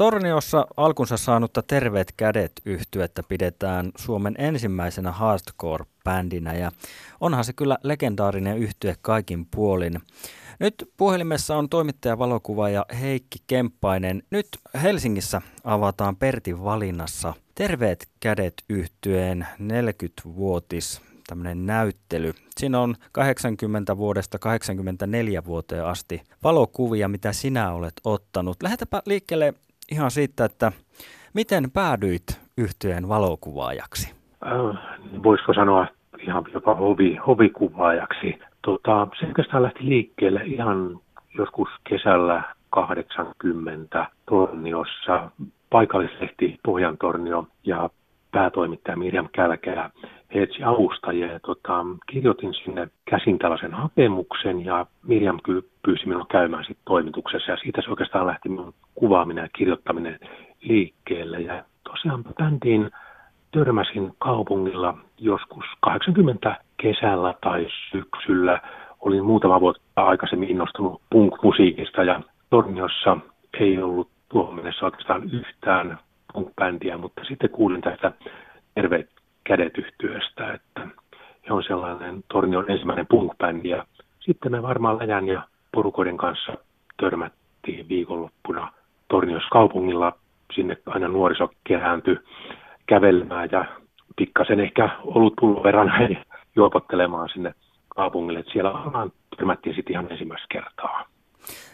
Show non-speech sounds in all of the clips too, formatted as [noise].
Torniossa alkunsa saanutta Terveet kädet yhtyettä pidetään Suomen ensimmäisenä hardcore-bändinä ja onhan se kyllä legendaarinen yhtye kaikin puolin. Nyt puhelimessa on toimittaja valokuvaaja Heikki Kemppainen. Nyt Helsingissä avataan Pertin valinnassa Terveet kädet yhtyeen 40-vuotis tämmöinen näyttely. Siinä on 80 vuodesta 84 vuoteen asti valokuvia, mitä sinä olet ottanut. Lähetäpä liikkeelle ihan siitä, että miten päädyit yhtyeen valokuvaajaksi? Äh, voisiko sanoa ihan jopa hobi, hovikuvaajaksi. Tota, se oikeastaan lähti liikkeelle ihan joskus kesällä 80 Torniossa paikallislehti Pohjantornio ja päätoimittaja Mirjam Kälkälä avustajia ja tota, kirjoitin sinne käsin tällaisen hakemuksen ja Mirjam pyysi minua käymään sitten toimituksessa. Ja siitä se oikeastaan lähti minun kuvaaminen ja kirjoittaminen liikkeelle. Ja tosiaan bändiin törmäsin kaupungilla joskus 80 kesällä tai syksyllä. Olin muutama vuotta aikaisemmin innostunut punk-musiikista ja Torniossa ei ollut tuohon mennessä oikeastaan yhtään punk-bändiä, mutta sitten kuulin tästä terveet kädet yhtyöstä, että he on sellainen Tornion ensimmäinen punk-bändi ja sitten me varmaan Läjän ja porukoiden kanssa törmättiin viikonloppuna Tornios kaupungilla. Sinne aina nuoriso kerääntyi kävelemään ja pikkasen ehkä ollut pullo verran [laughs] juopottelemaan sinne kaupungille. Että siellä varmaan törmättiin sitten ihan ensimmäistä kertaa.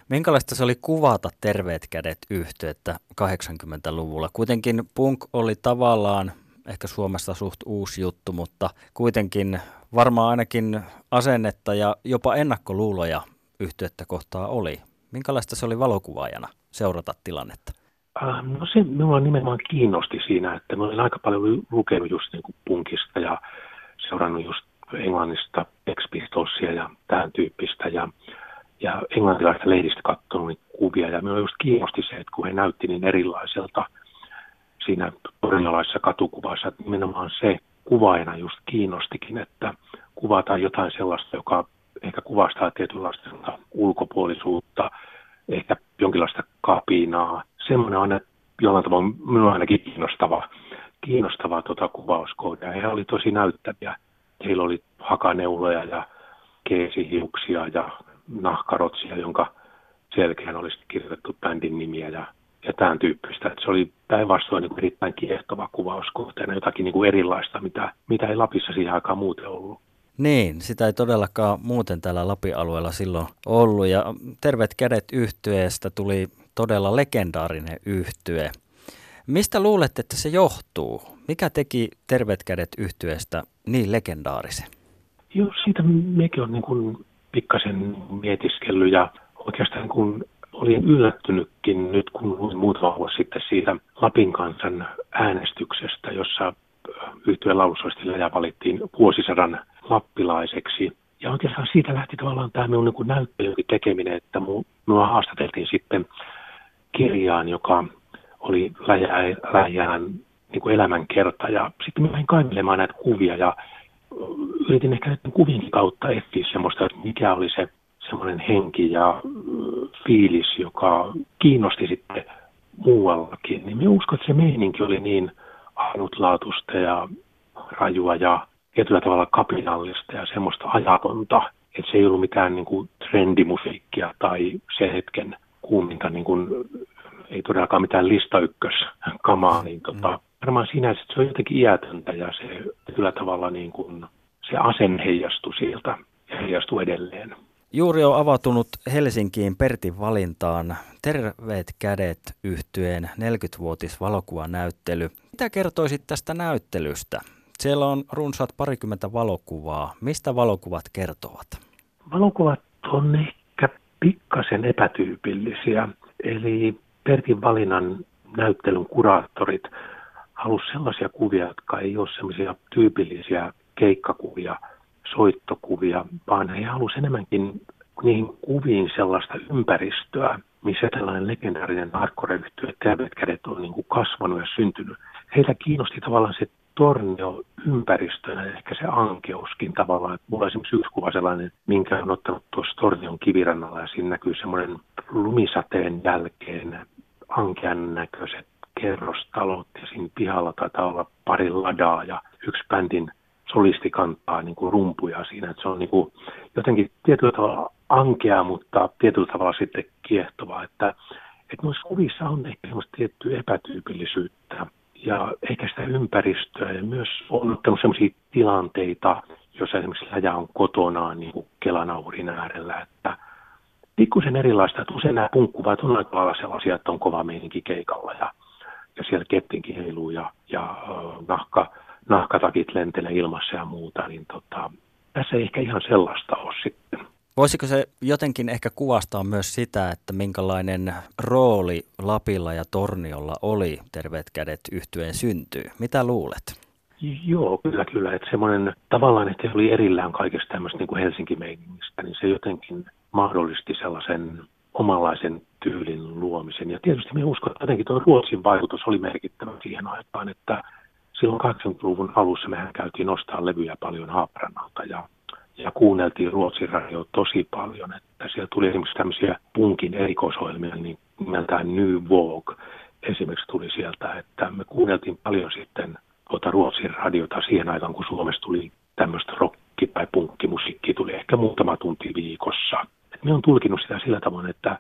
Minkälaista se oli kuvata Terveet kädet yhteyttä 80-luvulla? Kuitenkin punk oli tavallaan ehkä Suomessa suht uusi juttu, mutta kuitenkin varmaan ainakin asennetta ja jopa ennakkoluuloja yhteyttä kohtaa oli. Minkälaista se oli valokuvaajana seurata tilannetta? Äh, no se minua nimenomaan kiinnosti siinä, että mä olin aika paljon lukenut just niin kuin punkista ja seurannut just englannista Ex Pistolsia ja tämän tyyppistä ja, ja englantilaista lehdistä katsonut kuvia ja minua just kiinnosti se, että kun he näytti niin erilaiselta – siinä tornialaisessa katukuvassa, että nimenomaan se kuvaajana just kiinnostikin, että kuvataan jotain sellaista, joka ehkä kuvastaa tietynlaista ulkopuolisuutta, ehkä jonkinlaista kapinaa. Semmoinen on jollain tavalla minua ainakin kiinnostava, kiinnostava tuota kuvauskoodia. He oli tosi näyttäviä. Heillä oli hakaneuloja ja keesihiuksia ja nahkarotsia, jonka selkeän olisi kirjoitettu bändin nimiä ja ja tämän tyyppistä. Että se oli päinvastoin niin erittäin kiehtova kuvauskohteena, jotakin niin kuin erilaista, mitä, mitä ei Lapissa siihen aikaan muuten ollut. Niin, sitä ei todellakaan muuten täällä Lapin-alueella silloin ollut. Ja Terveet kädet yhtyeestä tuli todella legendaarinen yhtye. Mistä luulet, että se johtuu? Mikä teki Terveet kädet yhtyeestä niin legendaarisen? Joo, siitä mekin on niin kuin pikkasen mietiskellyt ja oikeastaan kun olin yllättynytkin nyt, kun luin muutama vuosi sitten siitä Lapin kansan äänestyksestä, jossa yhtyeen laulusoistille ja valittiin vuosisadan lappilaiseksi. Ja oikeastaan siitä lähti tavallaan tämä minun niin näyttelykin tekeminen, että minua haastateltiin sitten kirjaan, joka oli läjään niin kuin elämänkerta. Ja sitten minä lähdin kaivelemaan näitä kuvia ja yritin ehkä näiden kuvien kautta etsiä semmoista, että mikä oli se semmoinen henki ja fiilis, joka kiinnosti sitten muuallakin, niin minä uskon, että se meininki oli niin ainutlaatuista ja rajua ja tietyllä tavalla kapinallista ja semmoista ajatonta, että se ei ollut mitään niin kuin trendimusiikkia tai sen hetken kuuminta, niin kuin, ei todellakaan mitään lista kamaa, niin tota, mm. varmaan siinä että se on jotenkin iätöntä ja se kyllä tavalla niin kuin, se asen heijastui sieltä ja heijastui edelleen. Juuri on avautunut Helsinkiin Pertin valintaan Terveet kädet yhtyeen 40-vuotis valokuvanäyttely. Mitä kertoisit tästä näyttelystä? Siellä on runsaat parikymmentä valokuvaa. Mistä valokuvat kertovat? Valokuvat on ehkä pikkasen epätyypillisiä. Eli Pertin valinnan näyttelyn kuraattorit halusivat sellaisia kuvia, jotka ei ole sellaisia tyypillisiä keikkakuvia – soittokuvia, vaan he halusivat enemmänkin niihin kuviin sellaista ympäristöä, missä tällainen legendaarinen hardcore-yhtiö Terveet kädet on niin kuin kasvanut ja syntynyt. Heitä kiinnosti tavallaan se tornio ympäristönä, ehkä se ankeuskin tavallaan. Mulla on esimerkiksi yksi kuva sellainen, minkä on ottanut tuossa tornion kivirannalla ja siinä näkyy semmoinen lumisateen jälkeen ankean näköiset kerrostalot ja siinä pihalla taitaa olla pari ladaa ja yksi bändin solisti kantaa niin kuin rumpuja siinä. Että se on niin kuin jotenkin tietyllä tavalla ankea, mutta tietyllä tavalla sitten kiehtovaa. Että, että noissa kuvissa on ehkä semmoista tiettyä epätyypillisyyttä ja ehkä sitä ympäristöä ja myös on ottanut sellaisia tilanteita, jossa esimerkiksi läjä on kotonaan niin kuin kelanaurin äärellä, että pikkusen erilaista, että usein nämä punkkuvat on aika lailla sellaisia, että on kova meininki keikalla ja, ja siellä kettinkin heiluu ja, ja nahka, nahkatakit lentelee ilmassa ja muuta, niin tota, tässä ei ehkä ihan sellaista ole sitten. Voisiko se jotenkin ehkä kuvastaa myös sitä, että minkälainen rooli Lapilla ja Torniolla oli Terveet kädet yhtyeen syntyy? Mitä luulet? Joo, kyllä, kyllä. Että semmoinen tavallaan, että oli erillään kaikesta tämmöistä niin kuin Helsinki-meiningistä, niin se jotenkin mahdollisti sellaisen omanlaisen tyylin luomisen. Ja tietysti me uskon, että jotenkin tuo Ruotsin vaikutus oli merkittävä siihen aikaan, että silloin 80-luvun alussa mehän käytiin nostaa levyjä paljon Haaparannalta ja, ja kuunneltiin Ruotsin radio tosi paljon. Että siellä tuli esimerkiksi tämmöisiä punkin erikoisohjelmia, niin nimeltään New Vogue esimerkiksi tuli sieltä, että me kuunneltiin paljon sitten tuota Ruotsin radiota siihen aikaan, kun Suomessa tuli tämmöistä rokki- tai punkkimusiikki tuli ehkä muutama tunti viikossa. Et me on tulkinut sitä sillä tavoin, että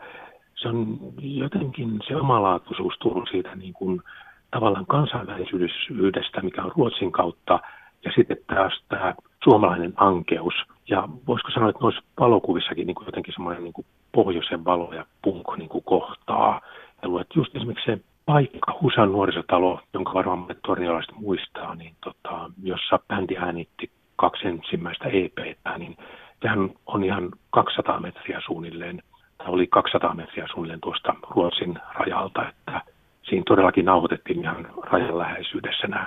se on jotenkin se omalaatuisuus tullut siitä niin kuin tavallaan kansainvälisyydestä, mikä on Ruotsin kautta, ja sitten taas tämä suomalainen ankeus. Ja voisiko sanoa, että noissa valokuvissakin niin kuin jotenkin semmoinen niin kuin pohjoisen valo ja punk niin kuin kohtaa. Ja luet just esimerkiksi se paikka, Husan nuorisotalo, jonka varmaan monet torniolaiset muistaa, niin tota, jossa bändi äänitti kaksi ensimmäistä EPtä, niin tähän on ihan 200 metriä suunnilleen, tai oli 200 metriä suunnilleen tuosta Ruotsin rajalta, että siinä todellakin nauhoitettiin ihan rajan läheisyydessä nämä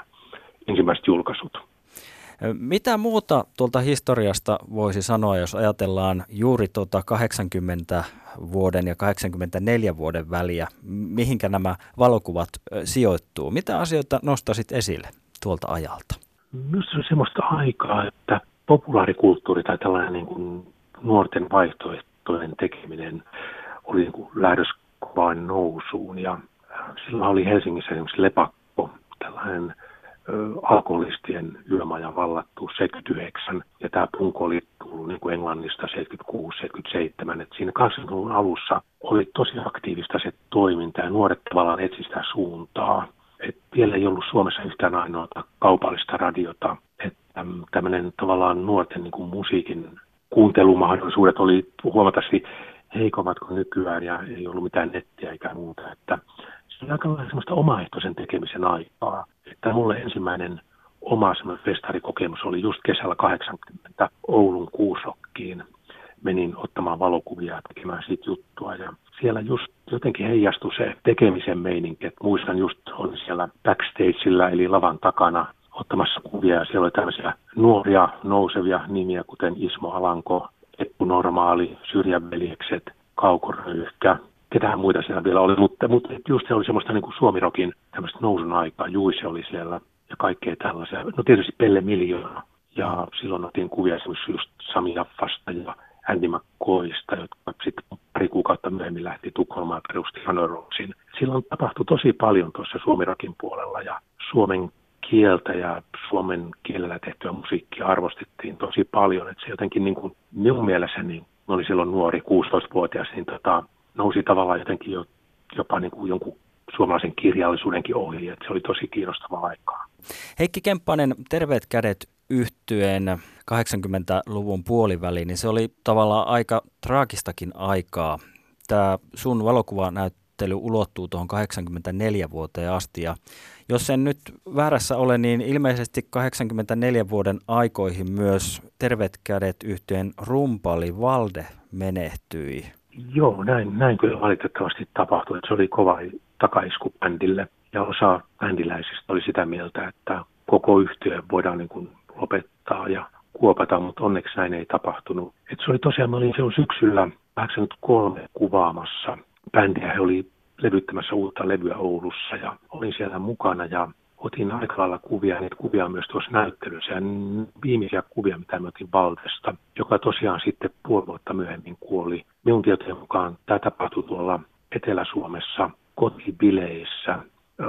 ensimmäiset julkaisut. Mitä muuta tuolta historiasta voisi sanoa, jos ajatellaan juuri tuota 80 vuoden ja 84 vuoden väliä, mihinkä nämä valokuvat sijoittuu? Mitä asioita nostasit esille tuolta ajalta? Minusta se on semmoista aikaa, että populaarikulttuuri tai tällainen niin kuin nuorten vaihtoehtojen tekeminen oli niin kuin kovaan nousuun. Ja silloin oli Helsingissä esimerkiksi Lepakko, tällainen alkoholistien yömaja vallattu 79, ja tämä punko oli tullut niin kuin Englannista 76-77, että siinä 80-luvun alussa oli tosi aktiivista se toiminta, ja nuoret tavallaan etsi sitä suuntaa. Et vielä ei ollut Suomessa yhtään ainoa kaupallista radiota, että tämmöinen tavallaan nuorten niin kuin musiikin kuuntelumahdollisuudet oli huomattavasti heikommat kuin nykyään, ja ei ollut mitään nettiä eikä muuta, että aika semmoista omaehtoisen tekemisen aikaa. Että mulle ensimmäinen oma festarikokemus oli just kesällä 80 Oulun kuusokkiin. Menin ottamaan valokuvia ja tekemään siitä juttua ja siellä just jotenkin heijastui se tekemisen meininki. Et muistan just on siellä backstageilla eli lavan takana ottamassa kuvia ja siellä oli tämmöisiä nuoria nousevia nimiä kuten Ismo Alanko, Eppu Normaali, Syrjäveljekset, Kaukoröyhkä, ketään muita siellä vielä oli, mutta, mutta just se oli semmoista niin kuin suomirokin tämmöistä nousun aikaa, Juise oli siellä ja kaikkea tällaisia. No tietysti Pelle Miljoona ja silloin otin kuvia esimerkiksi just Sami Jaffasta ja Andy McCoysta, jotka sitten pari kuukautta myöhemmin lähti Tukholmaan perusti Hanoroksin. Silloin tapahtui tosi paljon tuossa suomirokin puolella ja suomen kieltä ja suomen kielellä tehtyä musiikkia arvostettiin tosi paljon. Että se jotenkin niin kuin minun mielestä, niin oli silloin nuori, 16-vuotias, niin tota, nousi tavallaan jotenkin jo, jopa niin kuin jonkun suomalaisen kirjallisuudenkin ohi, että se oli tosi kiinnostavaa aikaa. Heikki Kemppanen, Terveet kädet yhtyeen 80-luvun puoliväli, niin se oli tavallaan aika traagistakin aikaa. Tämä sun valokuvanäyttely ulottuu tuohon 84 vuoteen asti ja jos en nyt väärässä ole, niin ilmeisesti 84 vuoden aikoihin myös Terveet kädet rumpali Valde menehtyi. Joo, näin, näin kyllä valitettavasti tapahtui. Se oli kova takaisku bändille ja osa bändiläisistä oli sitä mieltä, että koko yhtiö voidaan niin kuin lopettaa ja kuopata, mutta onneksi näin ei tapahtunut. Et se oli tosiaan, mä olin silloin syksyllä 83 kuvaamassa bändiä. He oli levyttämässä uutta levyä Oulussa ja olin siellä mukana ja otin aika lailla kuvia, niitä kuvia on myös tuossa näyttelyssä. Ja viimeisiä kuvia, mitä mä otin Valtesta, joka tosiaan sitten puoli vuotta myöhemmin kuoli. Minun tietojen mukaan tämä tapahtui tuolla Etelä-Suomessa kotibileissä,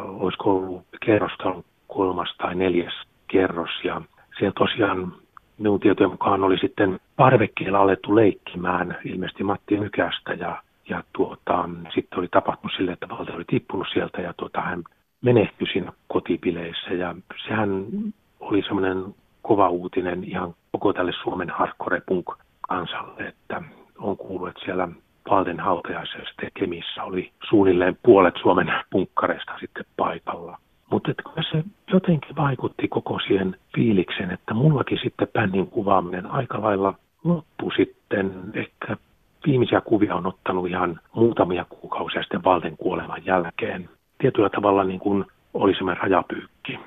olisiko ollut kerrostalon kolmas tai neljäs kerros ja siellä tosiaan minun tietojen mukaan oli sitten parvekkeella alettu leikkimään ilmeisesti Matti Nykästä ja, ja tuota, sitten oli tapahtunut sille, että valta oli tippunut sieltä ja tuota, hän menehtyi siinä kotipileissä ja sehän oli semmoinen kova uutinen ihan koko tälle Suomen hardcore punk kansalle, että on kuullut, että siellä Valten hautajaisesta Kemissä oli suunnilleen puolet Suomen punkkareista sitten paikalla. Mutta se jotenkin vaikutti koko siihen fiiliksen, että mullakin sitten bändin kuvaaminen aika lailla loppui sitten. Ehkä viimeisiä kuvia on ottanut ihan muutamia kuukausia sitten Valten kuoleman jälkeen. Tietyllä tavalla niin kuin oli semmoinen rajapyykki.